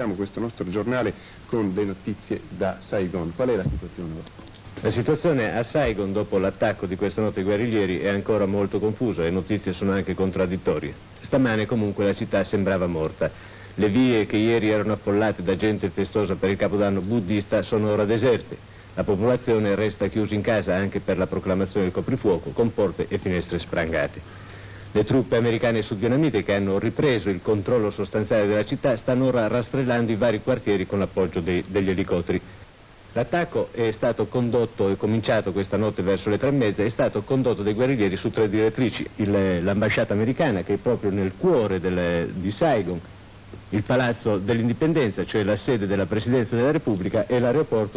Iniziamo questo nostro giornale con le notizie da Saigon. Qual è la situazione? La situazione a Saigon dopo l'attacco di questa notte ai guerriglieri è ancora molto confusa e le notizie sono anche contraddittorie. Stamane comunque la città sembrava morta. Le vie che ieri erano affollate da gente festosa per il capodanno buddista sono ora deserte. La popolazione resta chiusa in casa anche per la proclamazione del coprifuoco con porte e finestre sprangate. Le truppe americane e sudvietnamite che hanno ripreso il controllo sostanziale della città stanno ora rastrellando i vari quartieri con l'appoggio dei, degli elicotteri. L'attacco è stato condotto, è cominciato questa notte verso le tre e mezza, è stato condotto dai guerriglieri su tre direttrici, Il, l'ambasciata americana che è proprio nel cuore del, di Saigon, il palazzo dell'indipendenza, cioè la sede della Presidenza della Repubblica e l'aeroporto